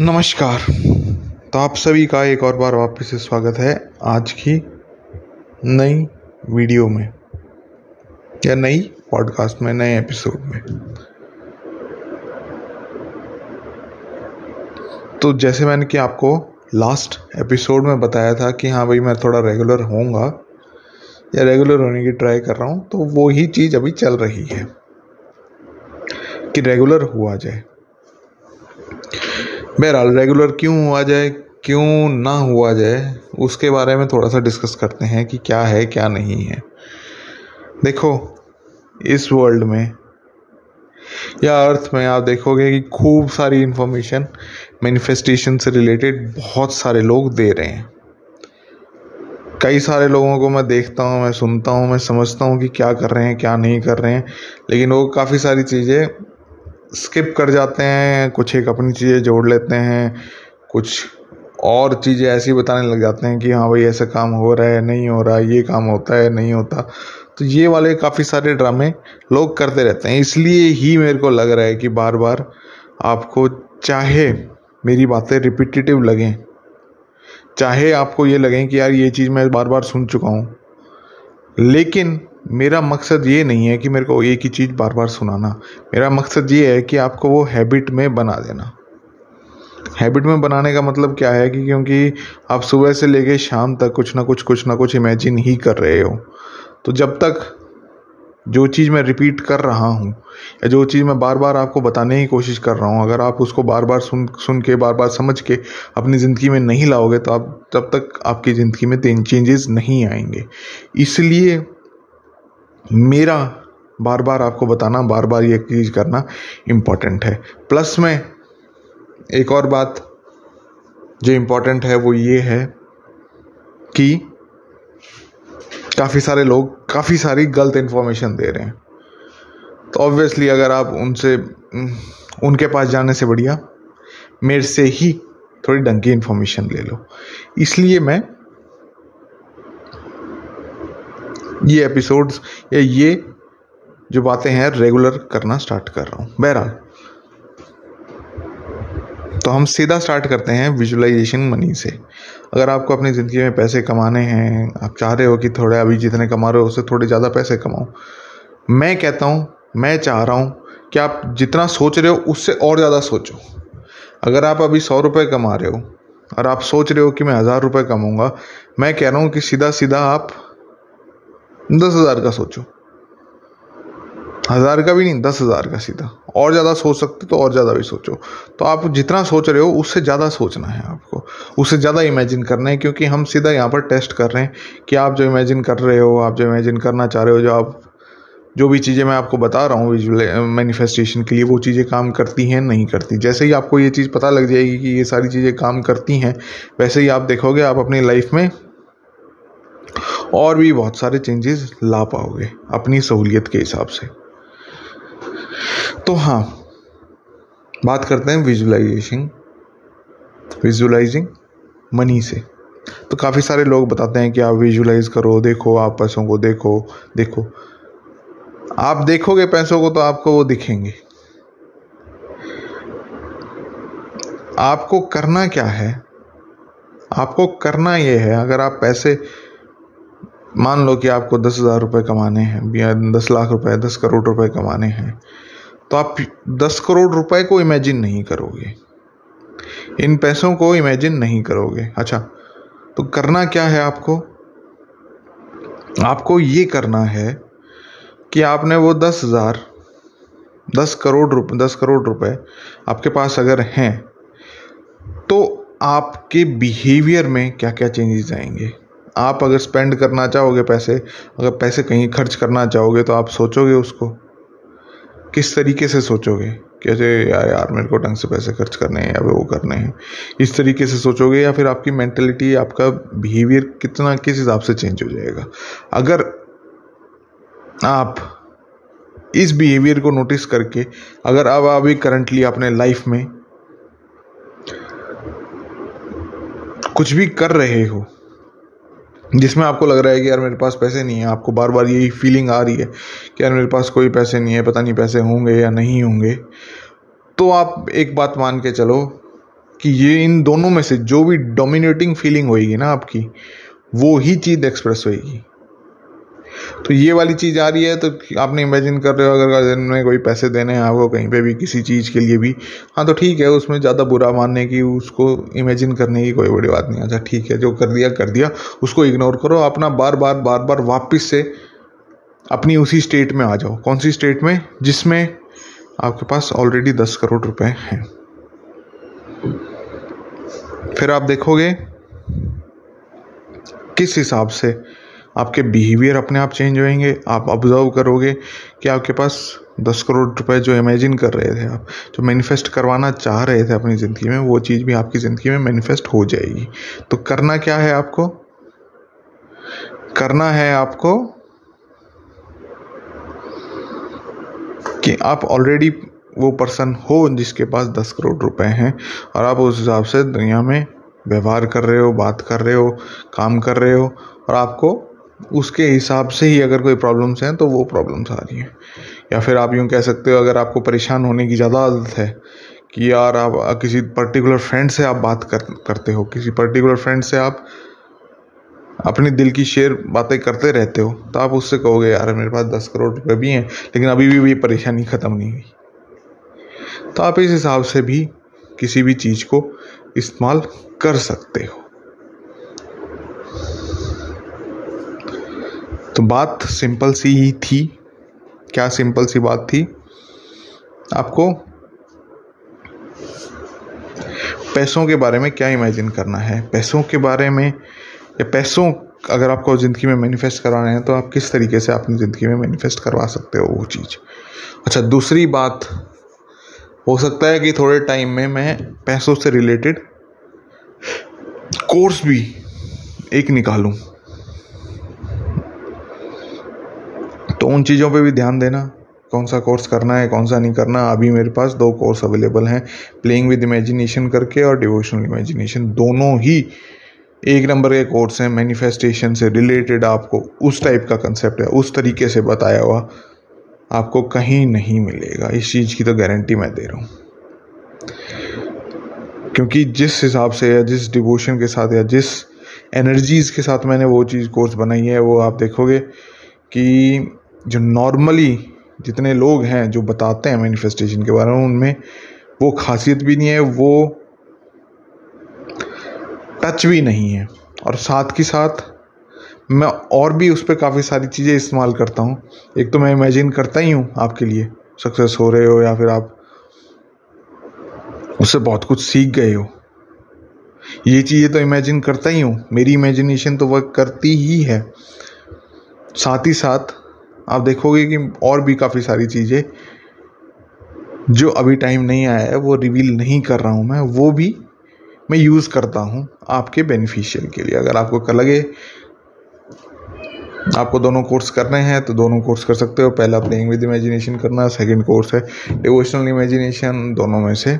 नमस्कार। तो आप सभी का एक और बार वापस से स्वागत है आज की नई वीडियो में, या नई पॉडकास्ट में, नए एपिसोड में। तो जैसे मैंने कि आपको लास्ट एपिसोड में बताया था कि हाँ भाई मैं थोड़ा रेगुलर होऊँगा, या रेगुलर होने की ट्राई कर रहा हूँ तो वो ही चीज़ अभी चल रही है कि रेगुलर हुआ जाए। बहरहाल रेगुलर क्यों हुआ जाए, क्यों ना हुआ जाए, उसके बारे में थोड़ा सा डिस्कस करते हैं कि क्या है, क्या नहीं है। देखो, इस वर्ल्ड में या अर्थ में आप देखोगे कि खूब सारी इंफॉर्मेशन मैनिफेस्टेशन से रिलेटेड बहुत सारे लोग दे रहे हैं। कई सारे लोगों को मैं देखता हूँ, मैं सुनता हूँ, मैं समझता हूँ कि क्या कर रहे हैं, क्या नहीं कर रहे हैं, लेकिन वो काफ़ी सारी चीज़ें स्किप कर जाते हैं, कुछ एक अपनी चीज़ें जोड़ लेते हैं, कुछ और चीज़ें ऐसी बताने लग जाते हैं कि हाँ भाई ऐसा काम हो रहा है, नहीं हो रहा है ये काम होता है, नहीं होता। तो ये वाले काफ़ी सारे ड्रामे लोग करते रहते हैं। इसलिए ही मेरे को लग रहा है कि बार बार आपको चाहे मेरी बातें रिपीटेटिव लगें, चाहे आपको ये लगें कि यार ये चीज़ मैं बार बार सुन चुका हूँ, लेकिन मेरा मकसद ये नहीं है कि मेरे को एक ही चीज़ बार बार सुनाना। मेरा मकसद ये है कि आपको वो हैबिट में बना देना। हैबिट में बनाने का मतलब क्या है कि क्योंकि आप सुबह से लेके शाम तक कुछ ना कुछ कुछ ना कुछ इमेजिन ही कर रहे हो। तो जब तक जो चीज़ मैं रिपीट कर रहा हूँ या जो चीज़ मैं बार बार आपको बताने की कोशिश कर रहा हूँ, अगर आप उसको बार बार सुन सुन के बार बार समझ के अपनी ज़िंदगी में नहीं लाओगे तो आप, तब तक आपकी ज़िंदगी में तीन चेंजेस नहीं आएँगे। इसलिए मेरा बार बार आपको बताना बार बार ये चीज़ करना इंपॉर्टेंट है। प्लस में एक और बात जो इंपॉर्टेंट है, वो ये है कि काफ़ी सारे लोग काफ़ी सारी गलत इन्फॉर्मेशन दे रहे हैं। तो ऑब्वियसली अगर आप उनसे, उनके पास जाने से बढ़िया, मेरे से ही थोड़ी डंकी इन्फॉर्मेशन ले लो। इसलिए मैं ये एपिसोड्स या, ये जो बातें हैं रेगुलर करना स्टार्ट कर रहा हूँ। बहरहाल तो हम सीधा स्टार्ट करते हैं विजुअलाइजेशन मनी से। अगर आपको अपनी ज़िंदगी में पैसे कमाने हैं, आप चाह रहे हो कि थोड़े, अभी जितने कमा रहे हो, उससे थोड़े ज़्यादा पैसे कमाओ। मैं कहता हूँ, मैं चाह रहा हूँ कि आप जितना सोच रहे हो, उससे और ज़्यादा सोचो। अगर आप अभी सौ रुपये कमा रहे हो, और आप सोच रहे हो कि मैं हज़ार रुपये कमाऊँगा, मैं कह रहा हूँ कि सीधा सीधा आप दस हज़ार का सोचो। हज़ार का भी नहीं, दस हज़ार का सीधा। और ज़्यादा सोच सकते तो और ज़्यादा भी सोचो। तो आप जितना सोच रहे हो, उससे ज़्यादा सोचना है आपको। उससे ज़्यादा इमेजिन करना है, क्योंकि हम सीधा यहाँ पर टेस्ट कर रहे हैं कि आप जो इमेजिन कर रहे हो, आप जो इमेजिन करना चाह रहे हो, जो आप, जो भी चीज़ें मैं आपको बता रहा हूँ विजुअल मैनिफेस्टेशन के लिए, वो चीज़ें काम करती हैं, नहीं करती। जैसे ही आपको ये चीज़ पता लग जाएगी कि ये सारी चीज़ें काम करती हैं, वैसे ही आप देखोगे, आप अपनी लाइफ में और भी बहुत सारे चेंजेस ला पाओगे अपनी सहूलियत के हिसाब से। तो हाँ बात करते हैं विजुअलाइजेशन विजुअलाइजिंग मनी से। तो काफ़ी सारे लोग बताते हैं कि आप विजुअलाइज करो, देखो, आप पैसों को देखो देखो। आप देखोगे पैसों को तो आपको वो दिखेंगे। आपको करना क्या है? आपको करना ये है, अगर आप पैसे मान लो कि आपको दस हज़ार रुपये कमाने हैं, या दस लाख रुपए, दस करोड़ रुपए कमाने हैं तो आप दस करोड़ रुपए को इमेजिन नहीं करोगे। इन पैसों को इमेजिन नहीं करोगे। अच्छा तो करना क्या है आपको? आपको ये करना है कि आपने वो दस हज़ार, दस करोड़ रुपए दस करोड़ रुपए आपके पास अगर हैं तो आपके बिहेवियर में क्या क्या चेंजेस आएँगे? आप अगर स्पेंड करना चाहोगे पैसे, अगर पैसे कहीं खर्च करना चाहोगे तो आप सोचोगे उसको। किस तरीके से सोचोगे? कैसे यार यार, मेरे को ढंग से पैसे खर्च करने हैं या वो करने हैं। इस तरीके से सोचोगे या फिर आपकी मेंटेलिटी आपका बिहेवियर कितना, किस हिसाब से चेंज हो जाएगा? अगर आप इस बिहेवियर को नोटिस करके, अगर अब अभी करंटली अपने लाइफ में कुछ भी कर रहे हो जिसमें आपको लग रहा है कि यार मेरे पास पैसे नहीं है, आपको बार बार यही फीलिंग आ रही है कि यार मेरे पास कोई पैसे नहीं है, पता नहीं पैसे होंगे या नहीं होंगे। तो आप एक बात मान के चलो कि ये इन दोनों में से जो भी डोमिनेटिंग फीलिंग होएगी ना आपकी, वो ही चीज़ एक्सप्रेस होएगी। तो ये वाली चीज़ आ रही है तो आपने इमेजिन कर रहे हो, अगर गार्जियन में कोई पैसे देने हैं आपको कहीं पे भी किसी चीज़ के लिए भी। हाँ तो ठीक है, उसमें ज़्यादा बुरा मानने की, उसको इमेजिन करने की कोई बड़ी बात नहीं अच्छा ठीक है, जो कर दिया कर दिया, उसको इग्नोर करो, अपना बार बार बार बार वापस से अपनी उसी स्टेट में आ जाओ। कौन सी स्टेट में? जिसमें आपके पास ऑलरेडी दस करोड़ रुपए हैं। फिर आप देखोगे, किस हिसाब से आपके बिहेवियर अपने आप चेंज होएँगे, आप ऑब्ज़र्व करोगे कि आपके पास दस करोड़ रुपए जो इमेजिन कर रहे थे आप, जो मैनिफेस्ट करवाना चाह रहे थे अपनी ज़िंदगी में, वो चीज़ भी आपकी ज़िंदगी में मैनिफेस्ट हो जाएगी। तो करना क्या है आपको? करना है आपको कि आप ऑलरेडी वो पर्सन हो जिसके पास दस करोड़ रुपए हैं और आप उस हिसाब से दुनिया में व्यवहार कर रहे हो, बात कर रहे हो, काम कर रहे हो और आपको उसके हिसाब से ही अगर कोई प्रॉब्लम्स हैं तो वो प्रॉब्लम्स आ रही हैं। या फिर आप यूँ कह सकते हो, अगर आपको परेशान होने की ज़्यादा आदत है कि यार आप किसी पर्टिकुलर फ्रेंड से आप बात कर, करते हो, किसी पर्टिकुलर फ्रेंड से आप अपने दिल की शेयर बातें करते रहते हो तो आप उससे कहोगे, यार, मेरे पास दस करोड़ रुपए भी हैं, लेकिन अभी भी ये परेशानी ख़त्म नहीं हुई। तो आप इस हिसाब से भी किसी भी चीज़ को इस्तेमाल कर सकते हो। तो बात सिंपल सी ही थी। क्या सिंपल सी बात थी? आपको पैसों के बारे में क्या इमेजिन करना है? पैसों के बारे में या पैसों अगर आपको ज़िंदगी में मैनिफेस्ट कराना है तो आप किस तरीके से अपनी ज़िंदगी में मैनिफेस्ट करवा सकते हो वो चीज़? अच्छा दूसरी बात, हो सकता है कि थोड़े टाइम में मैं पैसों से रिलेटेड कोर्स भी एक निकालूं। तो उन चीज़ों पे भी ध्यान देना। कौन सा कोर्स करना है, कौन सा नहीं करना, अभी मेरे पास दो कोर्स अवेलेबल हैं प्लेइंग विद इमेजिनेशन करके और डिवोशनल इमेजिनेशन दोनों ही एक नंबर के कोर्स हैं मैनिफेस्टेशन से रिलेटेड आपको उस टाइप का कंसेप्ट है उस तरीके से बताया हुआ आपको कहीं नहीं मिलेगा। इस चीज़ की तो गारंटी मैं दे रहा हूँ। क्योंकि जिस हिसाब से या जिस डिवोशन के साथ या जिस एनर्जीज़ के साथ मैंने वो चीज़ कोर्स बनाई है, वो आप देखोगे कि जो नॉर्मली जितने लोग हैं जो बताते हैं मैनिफेस्टेशन के बारे में, उनमें वो खासियत भी नहीं है, वो टच भी नहीं है। और साथ के साथ मैं और भी उस पर काफ़ी सारी चीज़ें इस्तेमाल करता हूँ। एक तो मैं इमेजिन करता ही हूँ आपके लिए सक्सेस हो रहे हो या फिर आप उससे बहुत कुछ सीख गए हो। ये चीज़ें तो इमेजिन करता ही हूँ। मेरी इमेजिनेशन तो वर्क करती ही है। साथ ही साथ आप देखोगे कि और भी काफ़ी सारी चीज़ें जो अभी टाइम नहीं आया है, वो रिवील नहीं कर रहा हूँ मैं, वो भी मैं यूज़ करता हूँ आपके बेनिफिशियल के लिए। अगर आपको लगे आपको दोनों कोर्स करने हैं तो दोनों कोर्स कर सकते हो। पहला प्लेइंग विद इमेजिनेशन करना सेकंड कोर्स है। डिवोशनल इमेजिनेशन दोनों में से।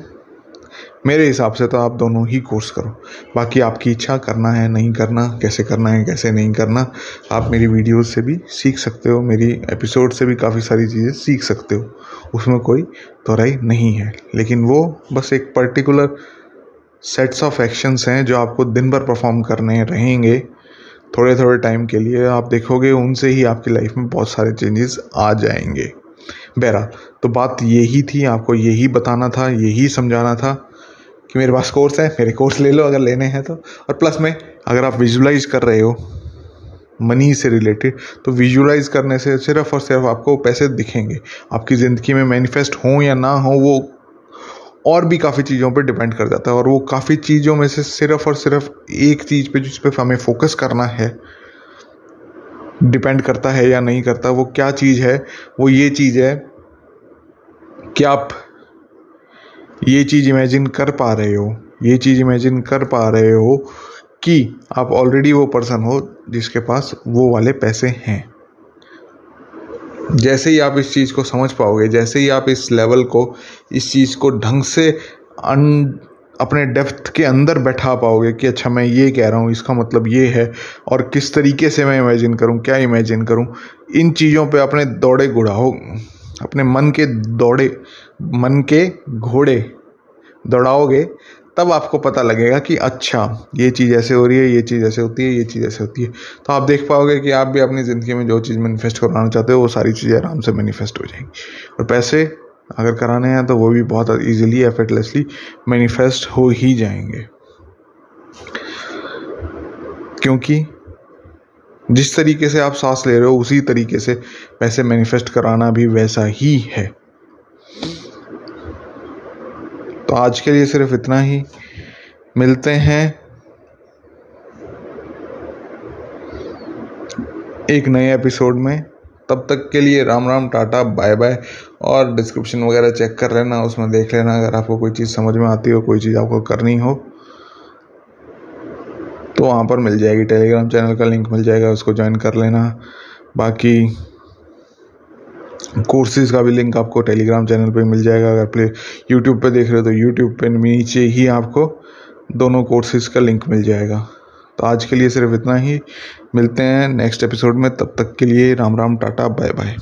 मेरे हिसाब से तो आप दोनों ही कोर्स करो। बाकी आपकी इच्छा करना है, नहीं करना, कैसे करना है, कैसे नहीं करना, आप मेरी वीडियोस से भी सीख सकते हो, मेरी एपिसोड से भी काफ़ी सारी चीज़ें सीख सकते हो। उसमें कोई तोराई नहीं है। लेकिन वो बस एक पर्टिकुलर सेट्स ऑफ़ एक्शंस हैं जो आपको दिन भर परफॉर्म करने रहेंगे। थोड़े थोड़े टाइम के लिए आप देखोगे, उनसे ही आपकी लाइफ में बहुत सारे चेंजेस आ जाएँगे। बहरहाल तो बात यही थी, आपको यही बताना था, यही समझाना था। कि मेरे पास कोर्स है, मेरे कोर्स ले लो अगर लेने हैं तो। और प्लस में, अगर आप विजुलाइज कर रहे हो मनी से रिलेटेड तो विजुलाइज करने से सिर्फ़ और सिर्फ़ आपको पैसे दिखेंगे। आपकी ज़िंदगी में मैनिफेस्ट हो या ना हो, वो और भी काफ़ी चीज़ों पे डिपेंड कर जाता है। और वो काफ़ी चीज़ों में से सिर्फ़ और सिर्फ़ एक चीज़ पे जिस पे हमें फोकस करना है डिपेंड करता है या नहीं करता, वो क्या चीज़ है, वो ये चीज़ है कि आप ये चीज़ इमेजिन कर पा रहे हो, ये चीज़ इमेजिन कर पा रहे हो कि आप ऑलरेडी वो पर्सन हो जिसके पास वो वाले पैसे हैं। जैसे ही आप इस चीज़ को समझ पाओगे, जैसे ही आप इस लेवल को, इस चीज़ को ढंग से अन, अपने डेप्थ के अंदर बैठा पाओगे कि अच्छा मैं ये कह रहा हूँ, इसका मतलब ये है और किस तरीके से मैं इमेजिन करूँ, क्या इमेजिन करूँ, इन चीज़ों पे अपने दौड़े गुड़ाओ अपने मन के दौड़े मन के घोड़े दौड़ाओगे, तब आपको पता लगेगा कि अच्छा ये चीज़ ऐसे हो रही है, ये चीज़ ऐसे होती है, ये चीज़ ऐसे होती है। तो आप देख पाओगे कि आप भी अपनी ज़िंदगी में जो चीज़ मैनिफेस्ट करवाना चाहते हो, वो सारी चीज़ें आराम से मैनिफेस्ट हो जाएँगी। और पैसे अगर कराने हैं तो वो भी बहुत ईजिली एफर्टलेसली मैनिफेस्ट हो ही जाएँगे। क्योंकि जिस तरीके से आप सांस ले रहे हो, उसी तरीके से पैसे मैनिफेस्ट कराना भी वैसा ही है। तो आज के लिए सिर्फ़ इतना ही। मिलते हैं एक नए एपिसोड में। तब तक के लिए Ram Ram tata, bye bye. और डिस्क्रिप्शन वगैरह चेक कर लेना, उसमें देख लेना अगर आपको कोई चीज़ समझ में आती हो, कोई चीज़ आपको करनी हो। तो वहाँ पर मिल जाएगी टेलीग्राम चैनल का लिंक, मिल जाएगा, उसको ज्वाइन कर लेना। बाकी कोर्सेज का भी लिंक आपको टेलीग्राम चैनल पे मिल जाएगा। अगर प्ले यूट्यूब पे देख रहे हो तो यूट्यूब पे नीचे ही आपको दोनों कोर्सेज का लिंक मिल जाएगा। तो आज के लिए सिर्फ़ इतना ही। मिलते हैं नेक्स्ट एपिसोड में। तब तक के लिए Ram Ram, tata bye bye